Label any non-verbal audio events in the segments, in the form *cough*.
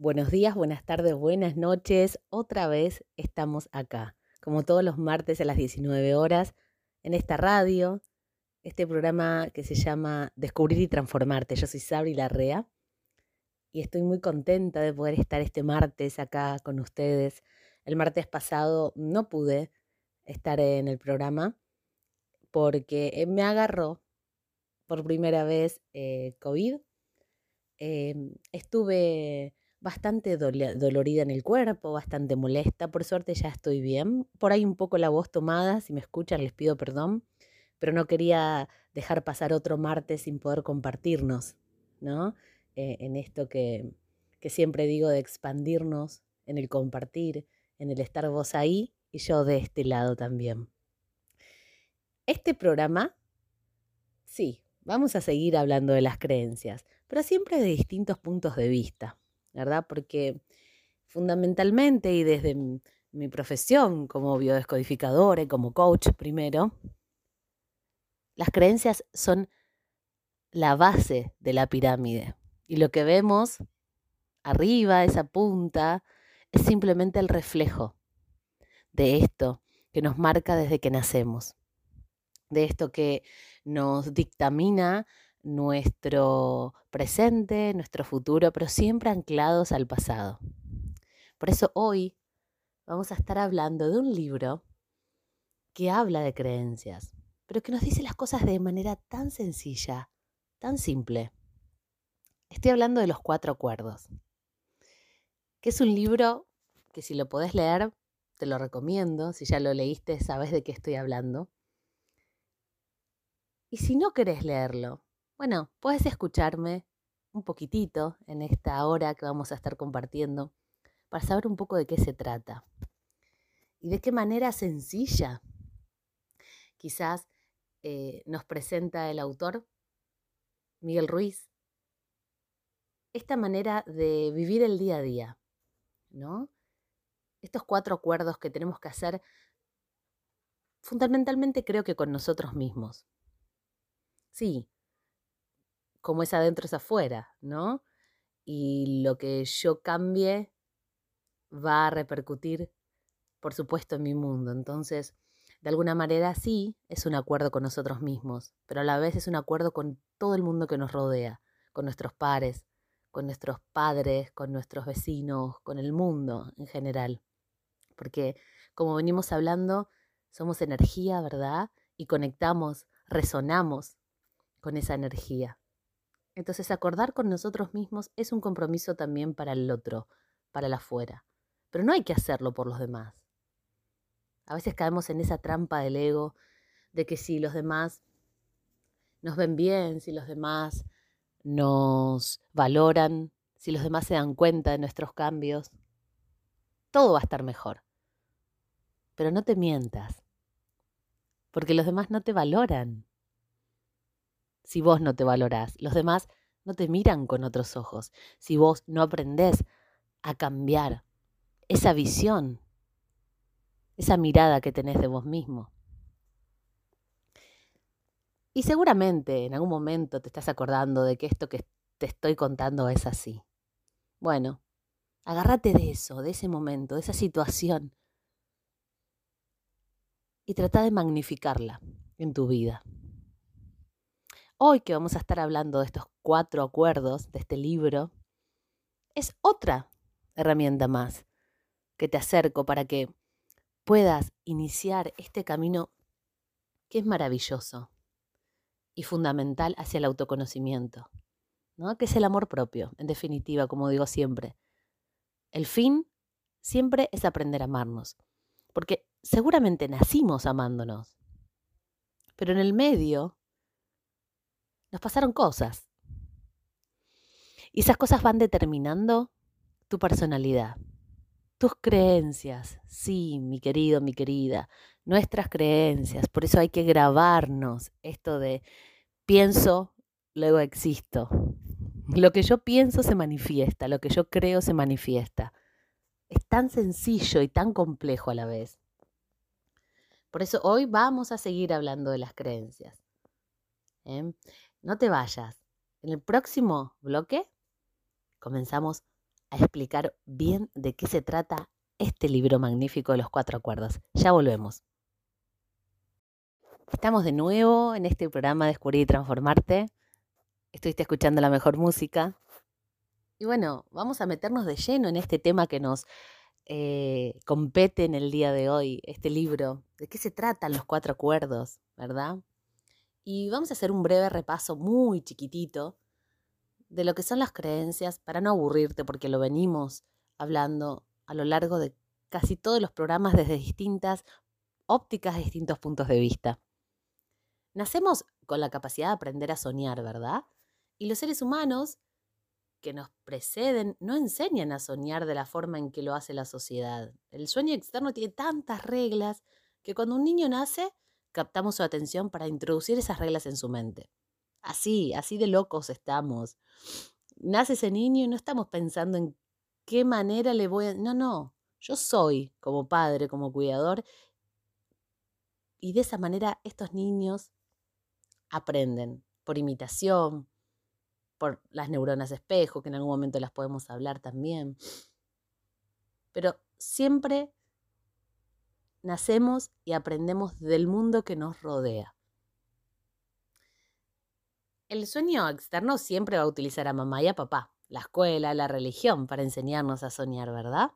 Buenos días, buenas tardes, buenas noches. Otra vez estamos acá, como todos los martes a las 19 horas, en esta radio, este programa que se llama Descubrir y Transformarte. Yo soy Sabri Larrea y estoy muy contenta de poder estar este martes acá con ustedes. El martes pasado no pude estar en el programa porque me agarró por primera vez eh, COVID. Em, estuve bastante dolorida en el cuerpo, bastante molesta. Por suerte ya estoy bien. Por ahí un poco la voz tomada, si me escuchan les pido perdón, pero no quería dejar pasar otro martes sin poder compartirnos, ¿no? Eh, en esto que, que siempre digo de expandirnos, en el compartir, en el estar vos ahí y yo de este lado también. Este programa, sí, vamos a seguir hablando de las creencias, pero siempre de distintos puntos de vista. ¿Verdad? Porque fundamentalmente y desde mi profesión como biodescodificadora y como coach primero, las creencias son la base de la pirámide. Y lo que vemos arriba, esa punta, es simplemente el reflejo de esto que nos marca desde que nacemos, de esto que nos dictamina nuestro presente, nuestro futuro, pero siempre anclados al pasado. Por eso hoy vamos a estar hablando de un libro que habla de creencias, pero que nos dice las cosas de manera tan sencilla, tan simple. Estoy hablando de los cuatro acuerdos, que es un libro que si lo podés leer, te lo recomiendo, si ya lo leíste sabes de qué estoy hablando. Y si no querés leerlo, bueno, puedes escucharme un poquitito en esta hora que vamos a estar compartiendo para saber un poco de qué se trata y de qué manera sencilla quizás eh, nos presenta el autor Miguel Ruiz esta manera de vivir el día a día, ¿no? Estos cuatro acuerdos que tenemos que hacer fundamentalmente creo que con nosotros mismos. Sí, como es adentro es afuera, ¿no? Y lo que yo cambie va a repercutir, por supuesto, en mi mundo. Entonces, de alguna manera sí, es un acuerdo con nosotros mismos, pero a la vez es un acuerdo con todo el mundo que nos rodea, con nuestros pares, con nuestros padres, con nuestros vecinos, con el mundo en general. Porque, como venimos hablando, somos energía, ¿verdad? Y conectamos, resonamos con esa energía. Entonces acordar con nosotros mismos es un compromiso también para el otro, para el afuera. Pero no hay que hacerlo por los demás. A veces caemos en esa trampa del ego de que si los demás nos ven bien, si los demás nos valoran, si los demás se dan cuenta de nuestros cambios, todo va a estar mejor. Pero no te mientas, porque los demás no te valoran si vos no te valorás. Los demás no te miran con otros ojos. Si vos no aprendés a cambiar esa visión, esa mirada que tenés de vos mismo. Y seguramente en algún momento te estás acordando de que esto que te estoy contando es así. Bueno, agárrate de eso, de ese momento, de esa situación, y trata de magnificarla en tu vida. Hoy que vamos a estar hablando de estos cuatro acuerdos de este libro, es otra herramienta más que te acerco para que puedas iniciar este camino que es maravilloso y fundamental hacia el autoconocimiento, ¿no? que es el amor propio, en definitiva, como digo siempre. El fin siempre es aprender a amarnos, porque seguramente nacimos amándonos, pero en el medio nos pasaron cosas. Y esas cosas van determinando tu personalidad, tus creencias. Sí, mi querido, mi querida, nuestras creencias. Por eso hay que grabarnos esto de pienso, luego existo. Lo que yo pienso se manifiesta, lo que yo creo se manifiesta. Es tan sencillo y tan complejo a la vez. Por eso hoy vamos a seguir hablando de las creencias. No te vayas. En el próximo bloque comenzamos a explicar bien de qué se trata este libro magnífico de los cuatro acuerdos. Ya volvemos. Estamos de nuevo en este programa Descubrir y Transformarte. Estuviste escuchando la mejor música. Y bueno, vamos a meternos de lleno en este tema que nos eh, compete en el día de hoy, este libro. ¿De qué se tratan los cuatro acuerdos, verdad? Y vamos a hacer un breve repaso muy chiquitito de lo que son las creencias para no aburrirte, porque lo venimos hablando a lo largo de casi todos los programas desde distintas ópticas, distintos puntos de vista. Nacemos con la capacidad de aprender a soñar, ¿verdad? Y los seres humanos que nos preceden no enseñan a soñar de la forma en que lo hace la sociedad. El sueño externo tiene tantas reglas que cuando un niño nace, captamos su atención para introducir esas reglas en su mente. Así, así de locos estamos. Nace ese niño y no estamos pensando en qué manera le voy a... No, no, yo soy como padre, como cuidador, y de esa manera estos niños aprenden por imitación, por las neuronas espejo, que en algún momento las podemos hablar también. Pero siempre nacemos y aprendemos del mundo que nos rodea. El sueño externo siempre va a utilizar a mamá y a papá, la escuela, la religión, para enseñarnos a soñar, ¿verdad?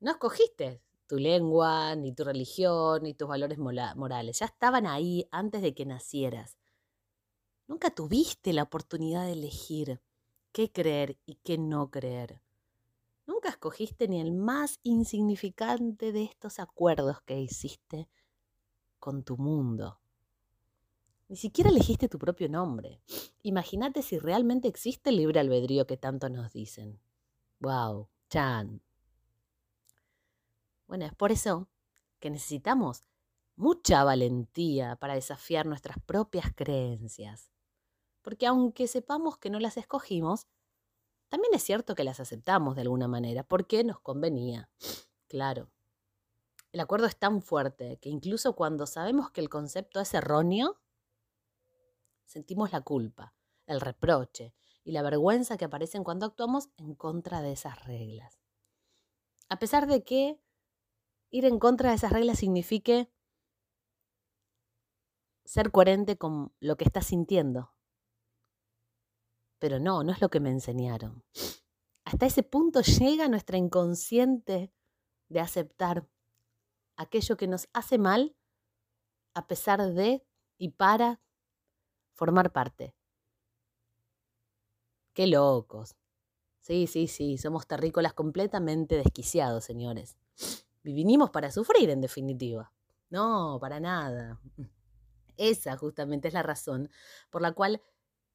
No escogiste tu lengua, ni tu religión, ni tus valores morales. Ya estaban ahí antes de que nacieras. Nunca tuviste la oportunidad de elegir qué creer y qué no creer. Nunca escogiste ni el más insignificante de estos acuerdos que hiciste con tu mundo. Ni siquiera elegiste tu propio nombre. Imagínate si realmente existe el libre albedrío que tanto nos dicen. ¡Wow! Chan. Bueno, es por eso que necesitamos mucha valentía para desafiar nuestras propias creencias. Porque aunque sepamos que no las escogimos, también es cierto que las aceptamos de alguna manera, porque nos convenía. Claro. El acuerdo es tan fuerte que incluso cuando sabemos que el concepto es erróneo, sentimos la culpa, el reproche y la vergüenza que aparecen cuando actuamos en contra de esas reglas. A pesar de que ir en contra de esas reglas signifique ser coherente con lo que estás sintiendo. Pero no, no es lo que me enseñaron. Hasta ese punto llega nuestra inconsciente de aceptar aquello que nos hace mal a pesar de y para formar parte. Qué locos. Sí, sí, sí, somos terrícolas completamente desquiciados, señores. Vinimos para sufrir, en definitiva. No, para nada. Esa justamente es la razón por la cual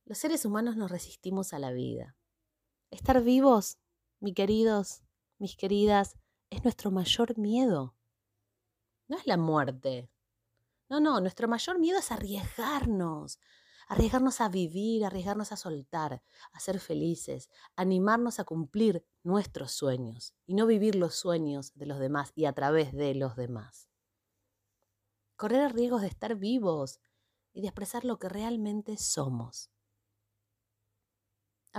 los seres humanos nos resistimos a la vida. Estar vivos, mis queridos, mis queridas, es nuestro mayor miedo. No es la muerte. No, no, nuestro mayor miedo es arriesgarnos, arriesgarnos a vivir, arriesgarnos a soltar, a ser felices, animarnos a cumplir nuestros sueños y no vivir los sueños de los demás y a través de los demás. Correr riesgos de estar vivos y de expresar lo que realmente somos.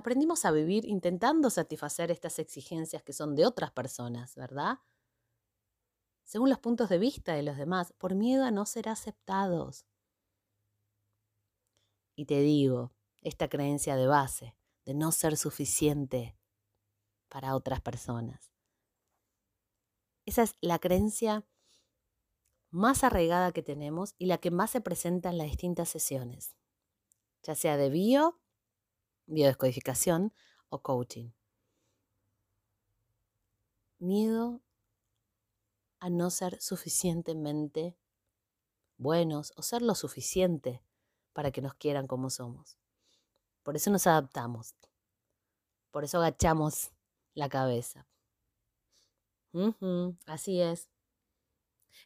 Aprendimos a vivir intentando satisfacer estas exigencias que son de otras personas, ¿verdad? Según los puntos de vista de los demás, por miedo a no ser aceptados, y te digo, esta creencia de base, de no ser suficiente para otras personas. Esa es la creencia más arraigada que tenemos y la que más se presenta en las distintas sesiones, ya sea de bio, biodescodificación o coaching. Miedo a no ser suficientemente buenos o ser lo suficiente para que nos quieran como somos. Por eso nos adaptamos. Por eso agachamos la cabeza. así es.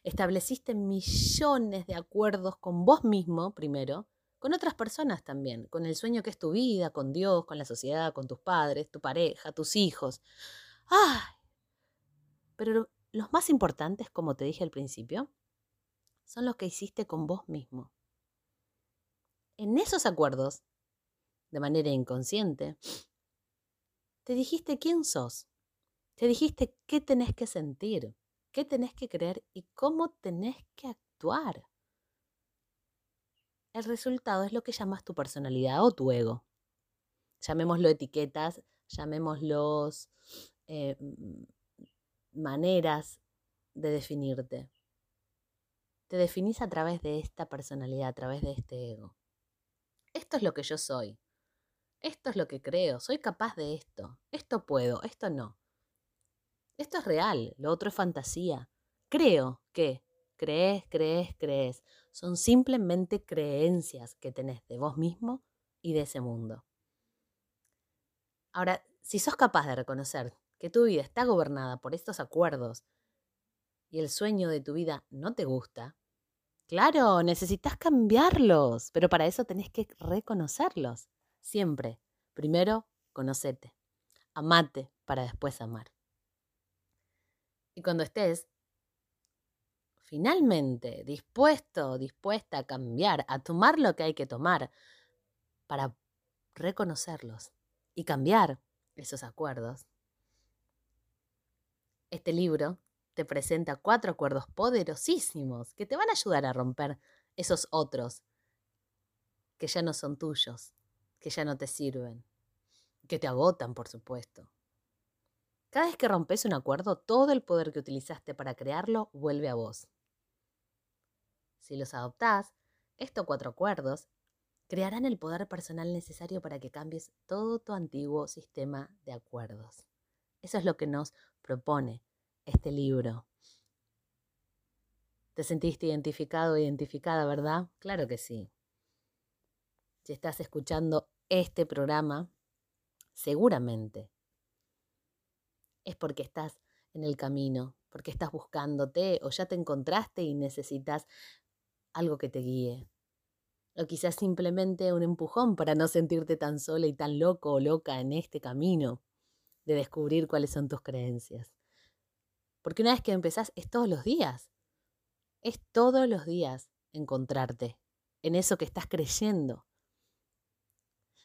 Estableciste millones de acuerdos con vos mismo, primero, con otras personas también, con el sueño que es tu vida, con Dios, con la sociedad, con tus padres, tu pareja, tus hijos. ¡Ay! Pero los más importantes, como te dije al principio, son los que hiciste con vos mismo en esos acuerdos, de manera inconsciente, te dijiste quién sos. Te dijiste qué tenés que sentir, qué tenés que creer y cómo tenés que actuar. El resultado es lo que llamas tu personalidad o tu ego. Llamémoslo etiquetas, llamémoslos eh, maneras de definirte. Te definís a través de esta personalidad, a través de este ego. Esto es lo que yo soy. Esto es lo que creo. Soy capaz de esto. Esto puedo, esto no. Esto es real, lo otro es fantasía. Creo que, crees, crees, crees. Son simplemente creencias que tenés de vos mismo y de ese mundo. Ahora, si sos capaz de reconocer que tu vida está gobernada por estos acuerdos y el sueño de tu vida no te gusta, claro, necesitas cambiarlos, pero para eso tenés que reconocerlos. Siempre. Primero, conocete. Amate para después amar. Y cuando estés finalmente dispuesto, dispuesta a cambiar, a tomar lo que hay que tomar para reconocerlos y cambiar esos acuerdos, este libro te presenta cuatro acuerdos poderosísimos que te van a ayudar a romper esos otros que ya no son tuyos, que ya no te sirven, que te agotan, por supuesto. Cada vez que rompes un acuerdo, todo el poder que utilizaste para crearlo vuelve a vos. Si los adoptás, estos cuatro acuerdos crearán el poder personal necesario para que cambies todo tu antiguo sistema de acuerdos. Eso es lo que nos propone este libro. ¿Te sentiste identificado o identificada, verdad? Claro que sí. Si estás escuchando este programa, seguramente es porque estás en el camino, porque estás buscándote o ya te encontraste y necesitas algo que te guíe. O quizás simplemente un empujón para no sentirte tan sola y tan loco o loca en este camino de descubrir cuáles son tus creencias. Porque una vez que empezás es todos los días. Es todos los días encontrarte en eso que estás creyendo.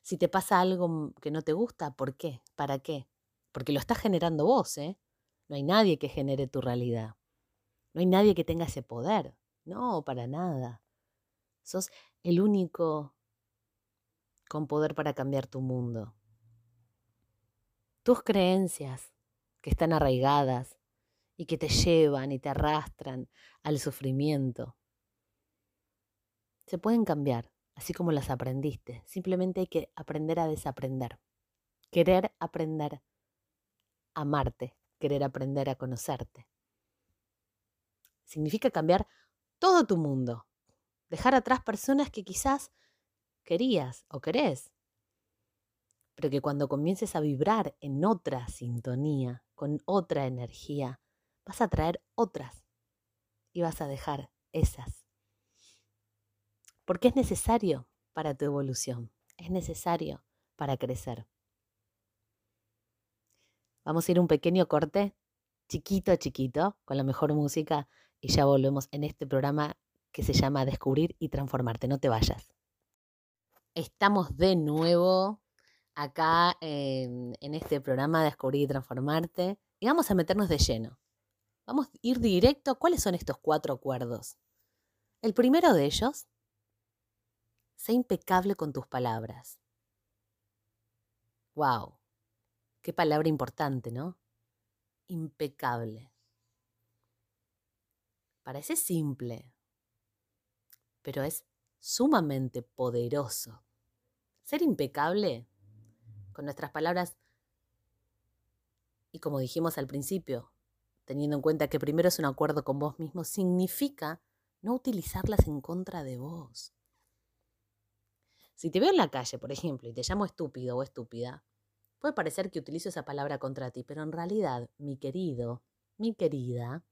Si te pasa algo que no te gusta, ¿por qué? ¿Para qué? porque lo estás generando vos, ¿eh? No hay nadie que genere tu realidad. No hay nadie que tenga ese poder. No, para nada. Sos el único con poder para cambiar tu mundo. Tus creencias que están arraigadas y que te llevan y te arrastran al sufrimiento, se pueden cambiar, así como las aprendiste. Simplemente hay que aprender a desaprender. Querer aprender amarte, querer aprender a conocerte. Significa cambiar todo tu mundo, dejar atrás personas que quizás querías o querés, pero que cuando comiences a vibrar en otra sintonía, con otra energía, vas a traer otras y vas a dejar esas. Porque es necesario para tu evolución, es necesario para crecer. Vamos a ir un pequeño corte, chiquito, chiquito, con la mejor música y ya volvemos en este programa que se llama Descubrir y Transformarte. No te vayas. Estamos de nuevo acá en, en este programa Descubrir y Transformarte y vamos a meternos de lleno. Vamos a ir directo. ¿Cuáles son estos cuatro acuerdos? El primero de ellos, sé impecable con tus palabras. ¡Wow! Qué palabra importante, ¿no? Impecable. Parece simple, pero es sumamente poderoso. Ser impecable con nuestras palabras y como dijimos al principio, teniendo en cuenta que primero es un acuerdo con vos mismo, significa no utilizarlas en contra de vos. Si te veo en la calle, por ejemplo, y te llamo estúpido o estúpida, Puede parecer que utilizo esa palabra contra ti, pero en realidad, mi querido, mi querida,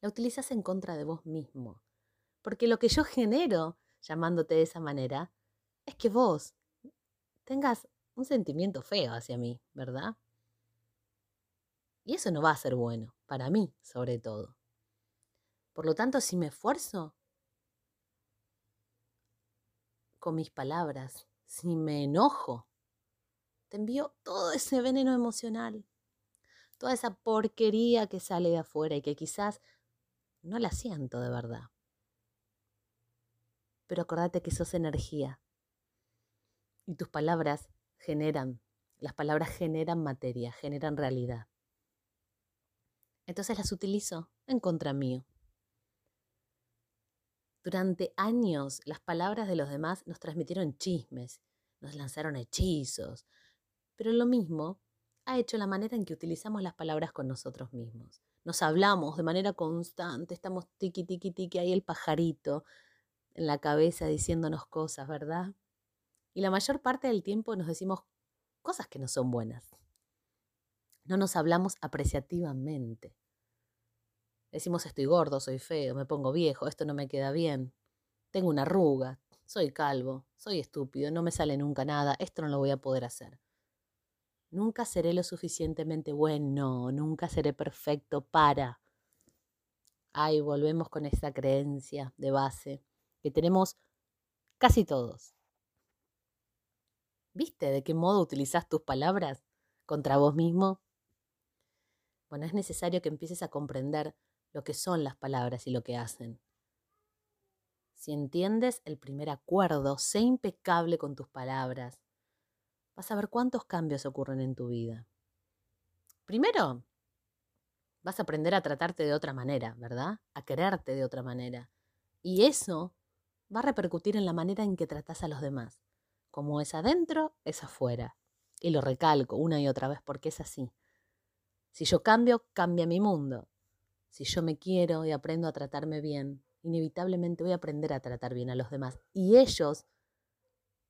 la utilizas en contra de vos mismo. Porque lo que yo genero llamándote de esa manera es que vos tengas un sentimiento feo hacia mí, ¿verdad? Y eso no va a ser bueno, para mí sobre todo. Por lo tanto, si me esfuerzo con mis palabras, si me enojo te envío todo ese veneno emocional, toda esa porquería que sale de afuera y que quizás no la siento de verdad. Pero acordate que sos energía y tus palabras generan, las palabras generan materia, generan realidad. Entonces las utilizo en contra mío. Durante años las palabras de los demás nos transmitieron chismes, nos lanzaron hechizos, pero lo mismo ha hecho la manera en que utilizamos las palabras con nosotros mismos. Nos hablamos de manera constante, estamos tiqui, tiqui, tiqui, ahí el pajarito en la cabeza diciéndonos cosas, ¿verdad? Y la mayor parte del tiempo nos decimos cosas que no son buenas. No nos hablamos apreciativamente. Decimos estoy gordo, soy feo, me pongo viejo, esto no me queda bien, tengo una arruga, soy calvo, soy estúpido, no me sale nunca nada, esto no lo voy a poder hacer. Nunca seré lo suficientemente bueno, nunca seré perfecto para. Ay, volvemos con esa creencia de base que tenemos casi todos. ¿Viste de qué modo utilizas tus palabras contra vos mismo? Bueno, es necesario que empieces a comprender lo que son las palabras y lo que hacen. Si entiendes el primer acuerdo, sé impecable con tus palabras. Vas a ver cuántos cambios ocurren en tu vida. Primero, vas a aprender a tratarte de otra manera, ¿verdad? A quererte de otra manera. Y eso va a repercutir en la manera en que tratas a los demás. Como es adentro, es afuera. Y lo recalco una y otra vez porque es así. Si yo cambio, cambia mi mundo. Si yo me quiero y aprendo a tratarme bien, inevitablemente voy a aprender a tratar bien a los demás. Y ellos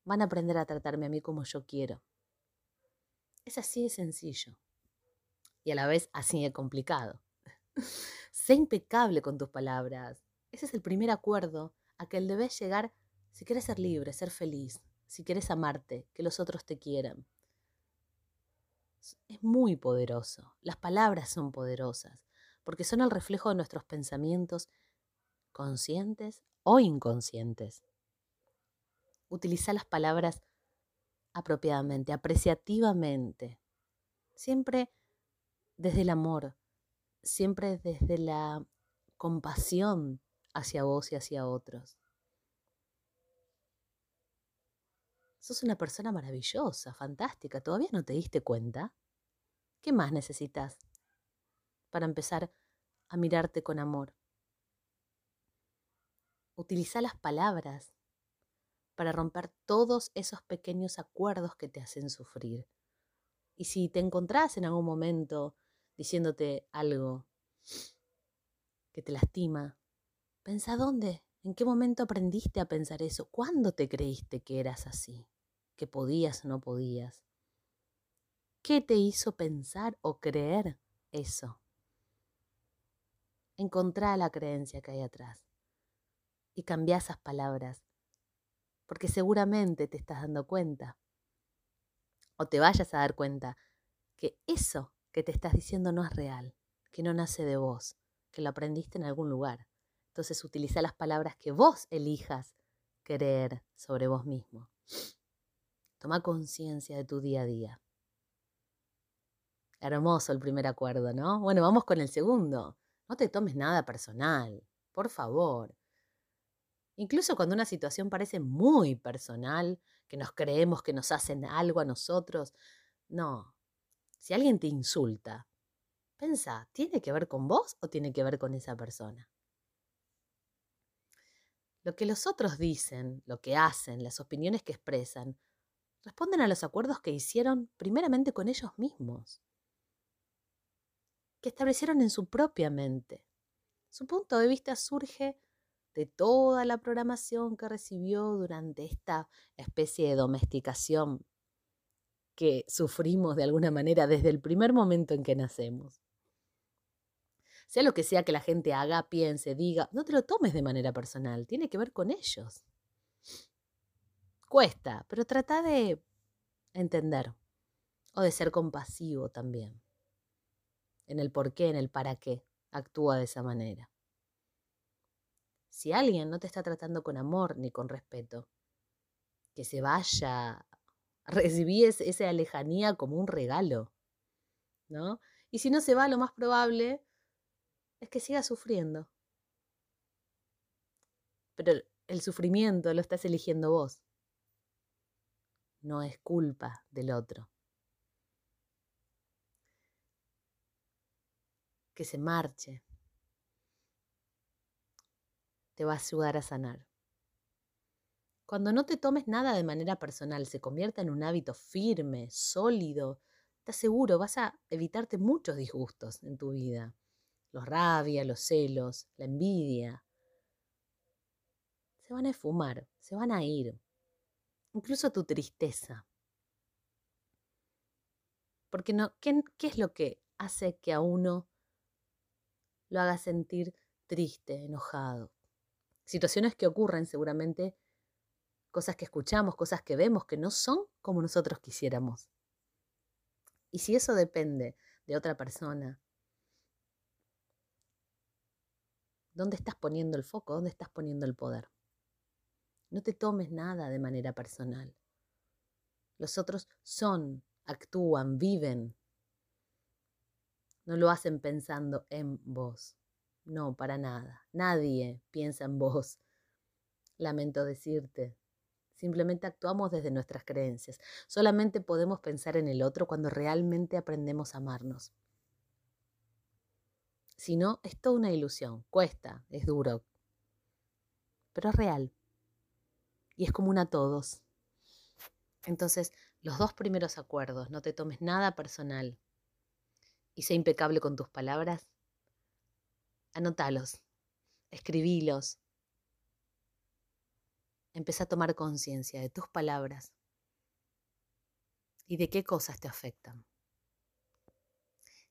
van a aprender a tratarme a mí como yo quiero. Es así de sencillo. Y a la vez así de complicado. *laughs* sé impecable con tus palabras. Ese es el primer acuerdo a que debes llegar si quieres ser libre, ser feliz, si quieres amarte, que los otros te quieran. Es muy poderoso. Las palabras son poderosas porque son el reflejo de nuestros pensamientos conscientes o inconscientes. Utiliza las palabras apropiadamente, apreciativamente, siempre desde el amor, siempre desde la compasión hacia vos y hacia otros. Sos una persona maravillosa, fantástica, ¿todavía no te diste cuenta? ¿Qué más necesitas? para empezar a mirarte con amor. Utiliza las palabras para romper todos esos pequeños acuerdos que te hacen sufrir. Y si te encontrás en algún momento diciéndote algo que te lastima, pensa dónde, en qué momento aprendiste a pensar eso, cuándo te creíste que eras así, que podías o no podías. ¿Qué te hizo pensar o creer eso? Encontrá la creencia que hay atrás y cambia esas palabras, porque seguramente te estás dando cuenta o te vayas a dar cuenta que eso que te estás diciendo no es real, que no nace de vos, que lo aprendiste en algún lugar. Entonces utiliza las palabras que vos elijas creer sobre vos mismo. Toma conciencia de tu día a día. Hermoso el primer acuerdo, ¿no? Bueno, vamos con el segundo. No te tomes nada personal, por favor. Incluso cuando una situación parece muy personal, que nos creemos que nos hacen algo a nosotros, no. Si alguien te insulta, pensa, ¿tiene que ver con vos o tiene que ver con esa persona? Lo que los otros dicen, lo que hacen, las opiniones que expresan, responden a los acuerdos que hicieron primeramente con ellos mismos que establecieron en su propia mente. Su punto de vista surge de toda la programación que recibió durante esta especie de domesticación que sufrimos de alguna manera desde el primer momento en que nacemos. Sea lo que sea que la gente haga, piense, diga, no te lo tomes de manera personal, tiene que ver con ellos. Cuesta, pero trata de entender o de ser compasivo también en el por qué, en el para qué actúa de esa manera. Si alguien no te está tratando con amor ni con respeto, que se vaya *laughs* recibí esa lejanía como un regalo, ¿no? Y si no se va, lo más probable es que siga sufriendo. Pero el sufrimiento lo estás eligiendo vos. No es culpa del otro. Que se marche. Te va a ayudar a sanar. Cuando no te tomes nada de manera personal, se convierta en un hábito firme, sólido, te aseguro, vas a evitarte muchos disgustos en tu vida. Los rabia, los celos, la envidia. Se van a esfumar, se van a ir. Incluso tu tristeza. Porque no, ¿qué, ¿qué es lo que hace que a uno lo haga sentir triste, enojado? Situaciones que ocurren seguramente cosas que escuchamos, cosas que vemos que no son como nosotros quisiéramos. Y si eso depende de otra persona, ¿dónde estás poniendo el foco? ¿Dónde estás poniendo el poder? No te tomes nada de manera personal. Los otros son, actúan, viven. No lo hacen pensando en vos. No, para nada. Nadie piensa en vos. Lamento decirte, Simplemente actuamos desde nuestras creencias. Solamente podemos pensar en el otro cuando realmente aprendemos a amarnos. Si no, es toda una ilusión. Cuesta, es duro. Pero es real. Y es común a todos. Entonces, los dos primeros acuerdos, no te tomes nada personal y sé impecable con tus palabras, anótalos, escribílos, Empieza a tomar conciencia de tus palabras y de qué cosas te afectan.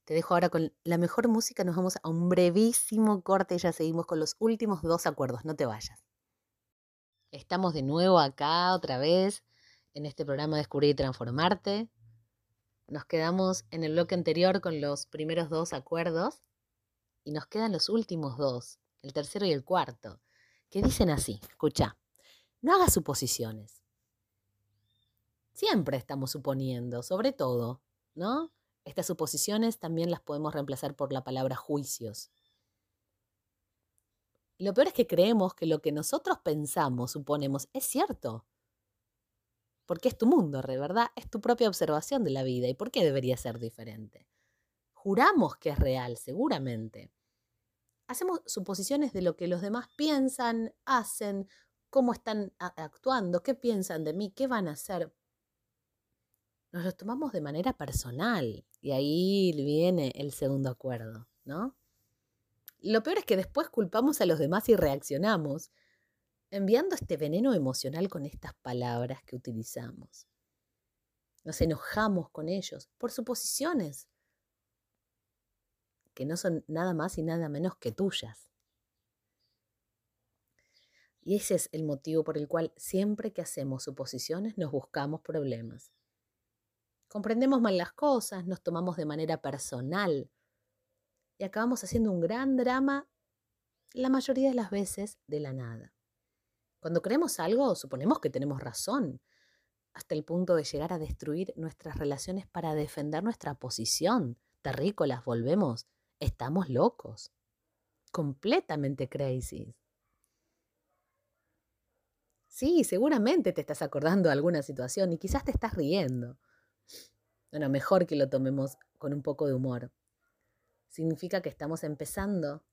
Te dejo ahora con la mejor música, nos vamos a un brevísimo corte y ya seguimos con los últimos dos acuerdos, no te vayas. Estamos de nuevo acá otra vez en este programa Descubrir y Transformarte. Nos quedamos en el bloque anterior con los primeros dos acuerdos y nos quedan los últimos dos, el tercero y el cuarto, que dicen así, escucha. No hagas suposiciones. Siempre estamos suponiendo, sobre todo, ¿no? Estas suposiciones también las podemos reemplazar por la palabra juicios. Lo peor es que creemos que lo que nosotros pensamos, suponemos, es cierto. Porque es tu mundo, ¿verdad? Es tu propia observación de la vida. ¿Y por qué debería ser diferente? Juramos que es real, seguramente. Hacemos suposiciones de lo que los demás piensan, hacen cómo están actuando, qué piensan de mí, qué van a hacer. Nos lo tomamos de manera personal y ahí viene el segundo acuerdo, ¿no? Lo peor es que después culpamos a los demás y reaccionamos, enviando este veneno emocional con estas palabras que utilizamos. Nos enojamos con ellos por suposiciones que no son nada más y nada menos que tuyas. Y ese es el motivo por el cual siempre que hacemos suposiciones nos buscamos problemas. Comprendemos mal las cosas, nos tomamos de manera personal y acabamos haciendo un gran drama la mayoría de las veces de la nada. Cuando creemos algo, suponemos que tenemos razón, hasta el punto de llegar a destruir nuestras relaciones para defender nuestra posición. Terrícolas, volvemos. Estamos locos. Completamente crazy. Sí, seguramente te estás acordando de alguna situación y quizás te estás riendo. Bueno, mejor que lo tomemos con un poco de humor. Significa que estamos empezando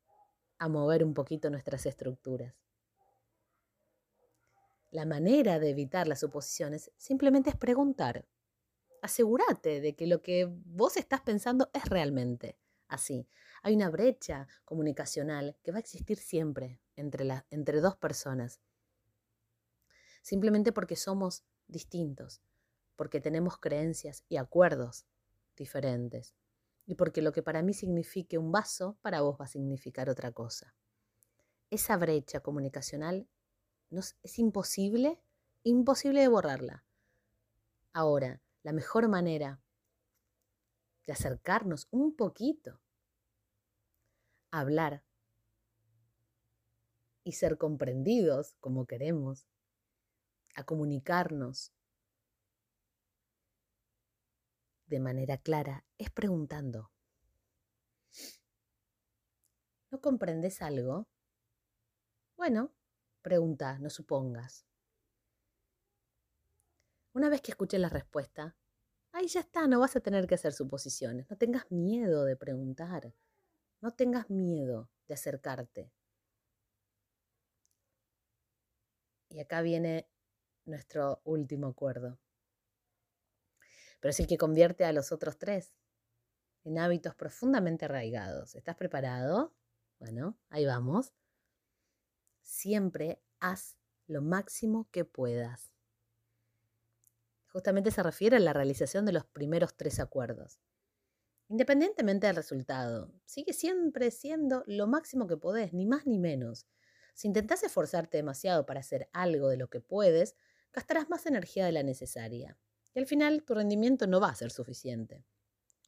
a mover un poquito nuestras estructuras. La manera de evitar las suposiciones simplemente es preguntar. Asegúrate de que lo que vos estás pensando es realmente así. Hay una brecha comunicacional que va a existir siempre entre, entre dos personas simplemente porque somos distintos, porque tenemos creencias y acuerdos diferentes, y porque lo que para mí signifique un vaso, para vos va a significar otra cosa. Esa brecha comunicacional es imposible, imposible de borrarla. Ahora, la mejor manera de acercarnos un poquito hablar y ser comprendidos como queremos a comunicarnos de manera clara es preguntando. ¿No comprendes algo? Bueno, pregunta, no supongas. Una vez que escuches la respuesta, ahí ya está, no vas a tener que hacer suposiciones. No tengas miedo de preguntar. No tengas miedo de acercarte. Y acá viene nuestro último acuerdo. Pero es el que convierte a los otros tres en hábitos profundamente arraigados. ¿Estás preparado? Bueno, ahí vamos. Siempre haz lo máximo que puedas. Justamente se refiere a la realización de los primeros tres acuerdos. Independientemente del resultado, sigue siempre siendo lo máximo que podés, ni más ni menos. Si intentás esforzarte demasiado para hacer algo de lo que puedes, gastarás más energía de la necesaria. Y al final tu rendimiento no va a ser suficiente.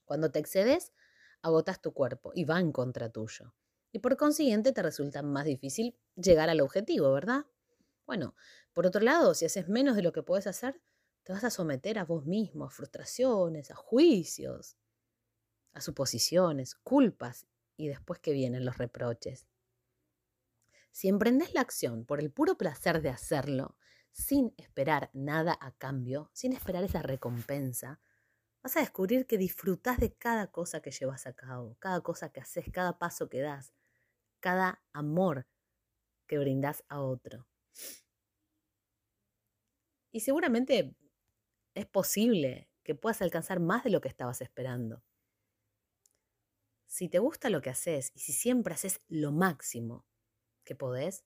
Cuando te excedes, agotas tu cuerpo y va en contra tuyo y por consiguiente te resulta más difícil llegar al objetivo, ¿verdad? Bueno, por otro lado, si haces menos de lo que puedes hacer, te vas a someter a vos mismo, a frustraciones, a juicios, a suposiciones, culpas y después que vienen los reproches. Si emprendes la acción por el puro placer de hacerlo, sin esperar nada a cambio, sin esperar esa recompensa, vas a descubrir que disfrutas de cada cosa que llevas a cabo, cada cosa que haces, cada paso que das, cada amor que brindas a otro. Y seguramente es posible que puedas alcanzar más de lo que estabas esperando. Si te gusta lo que haces y si siempre haces lo máximo que podés,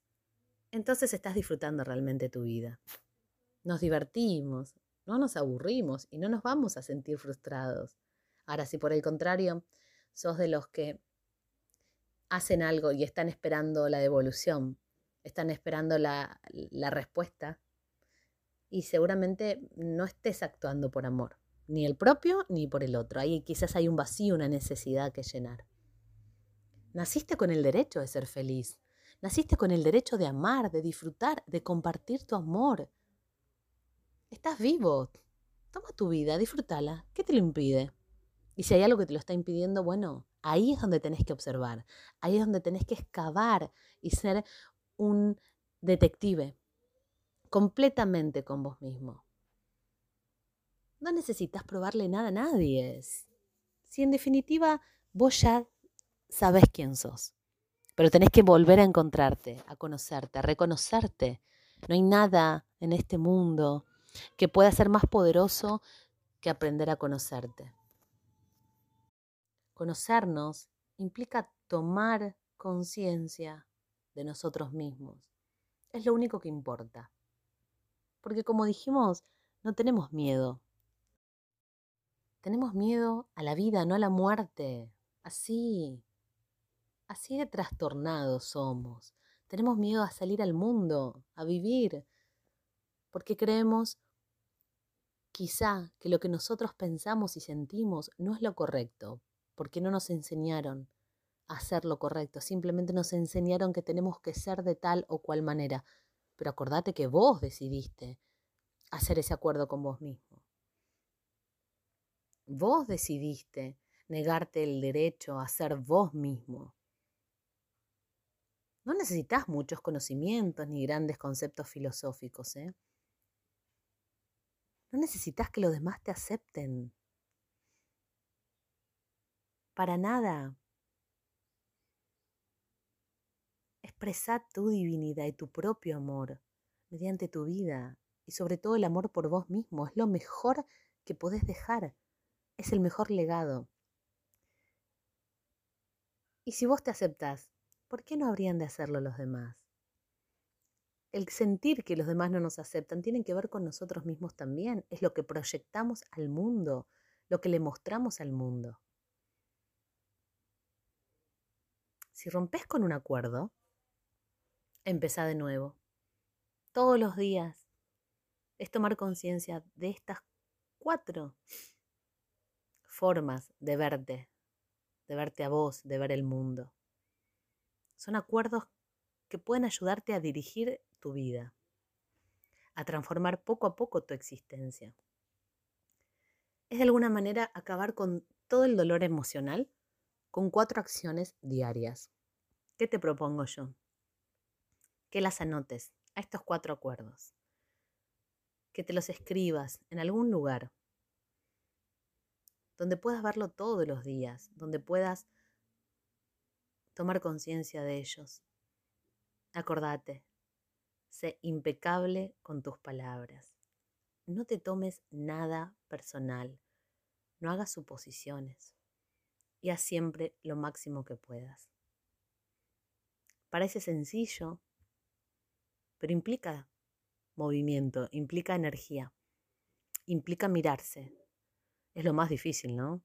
entonces estás disfrutando realmente tu vida. Nos divertimos, no nos aburrimos y no nos vamos a sentir frustrados. Ahora, si por el contrario sos de los que hacen algo y están esperando la devolución, están esperando la, respuesta y seguramente no estés actuando por amor, ni el propio ni por el otro. Ahí quizás hay un vacío, una necesidad que llenar. Naciste con el derecho de ser feliz. Naciste con el derecho de amar, de disfrutar, de compartir tu amor. Estás vivo. Toma tu vida, disfrútala. ¿Qué te lo impide? Y si hay algo que te lo está impidiendo, bueno, Ahí es donde tenés que observar, ahí es donde tenés que excavar y ser un detective completamente con vos mismo. No necesitas probarle nada a nadie. Si en definitiva vos ya sabés quién sos, pero tenés que volver a encontrarte, a conocerte, a reconocerte. No hay nada en este mundo que pueda ser más poderoso que aprender a conocerte. Conocernos implica tomar conciencia de nosotros mismos. Es lo único que importa. Porque como dijimos, no tenemos miedo. Tenemos miedo a la vida, no a la muerte. Así, así de trastornados somos. Tenemos miedo a salir al mundo, a vivir, porque creemos quizá que lo que nosotros pensamos y sentimos no es lo correcto, porque no nos enseñaron a hacer lo correcto, simplemente nos enseñaron que tenemos que ser de tal o cual manera. Pero acordate que vos decidiste hacer ese acuerdo con vos mismo. Vos decidiste negarte el derecho a ser vos mismo. No necesitas muchos conocimientos ni grandes conceptos filosóficos, ¿eh? No necesitas que los demás te acepten para nada. Expresa tu divinidad y tu propio amor mediante tu vida y sobre todo el amor por vos mismo. Es lo mejor que podés dejar. Es el mejor legado. Y si vos te aceptás, ¿por qué no habrían de hacerlo los demás? El sentir que los demás no nos aceptan tiene que ver con nosotros mismos también. Es lo que proyectamos al mundo, lo que le mostramos al mundo. Si rompes con un acuerdo, empezá de nuevo. Todos los días es tomar conciencia de estas cuatro formas de verte, de verte a vos, de ver el mundo. Son acuerdos que pueden ayudarte a dirigir tu vida, a transformar poco a poco tu existencia. es de alguna manera acabar con todo el dolor emocional con cuatro acciones diarias. ¿Qué te propongo yo? Que las anotes a estos cuatro acuerdos. Que te los escribas en algún lugar donde puedas verlo todos los días, donde puedas tomar conciencia de ellos. Acordate, sé impecable con tus palabras. No te tomes nada personal. No hagas suposiciones. Y haz siempre lo máximo que puedas. Parece sencillo, pero implica movimiento, implica energía, implica mirarse. Es lo más difícil, ¿no?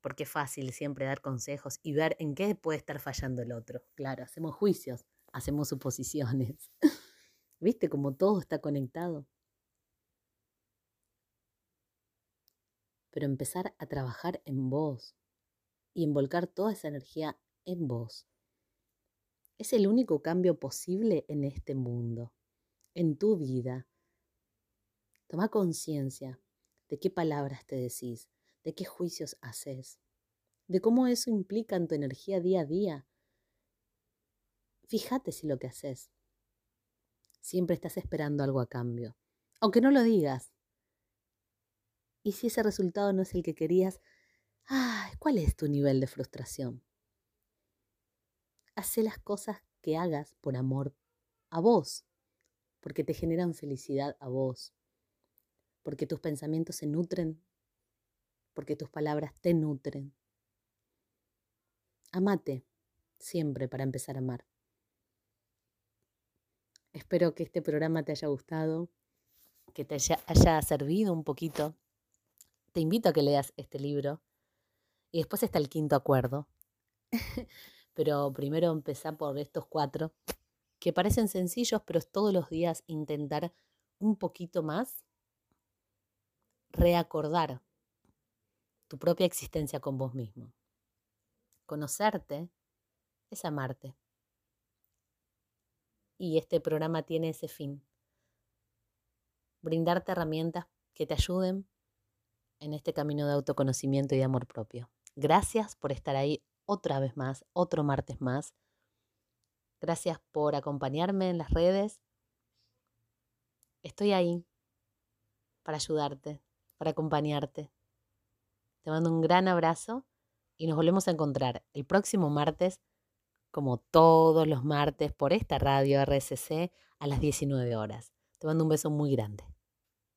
Porque es fácil siempre dar consejos y ver en qué puede estar fallando el otro. Claro, hacemos juicios, hacemos suposiciones. *laughs* ¿Viste cómo todo está conectado? Pero empezar a trabajar en vos y envolcar toda esa energía en vos. Es el único cambio posible en este mundo, en tu vida. Toma conciencia de qué palabras te decís, de qué juicios haces, de cómo eso implica en tu energía día a día. Fíjate si lo que haces siempre estás esperando algo a cambio, aunque no lo digas. Y si ese resultado no es el que querías, ¿cuál es tu nivel de frustración? Haz las cosas que hagas por amor a vos, porque te generan felicidad a vos, porque tus pensamientos se nutren, porque tus palabras te nutren. Amate siempre para empezar a amar. Espero que este programa te haya gustado, que te haya, servido un poquito. Te invito a que leas este libro. Y después está el quinto acuerdo. *laughs* pero primero empezá por estos cuatro, que parecen sencillos, pero es todos los días intentar un poquito más reacordar tu propia existencia con vos mismo. Conocerte es amarte. Y este programa tiene ese fin. Brindarte herramientas que te ayuden en este camino de autoconocimiento y de amor propio. Gracias por estar ahí otra vez más, otro martes más. Gracias por acompañarme en las redes. Estoy ahí para ayudarte, para acompañarte. Te mando un gran abrazo y nos volvemos a encontrar el próximo martes, como todos los martes, por esta radio RSC a las 19 horas. Te mando un beso muy grande.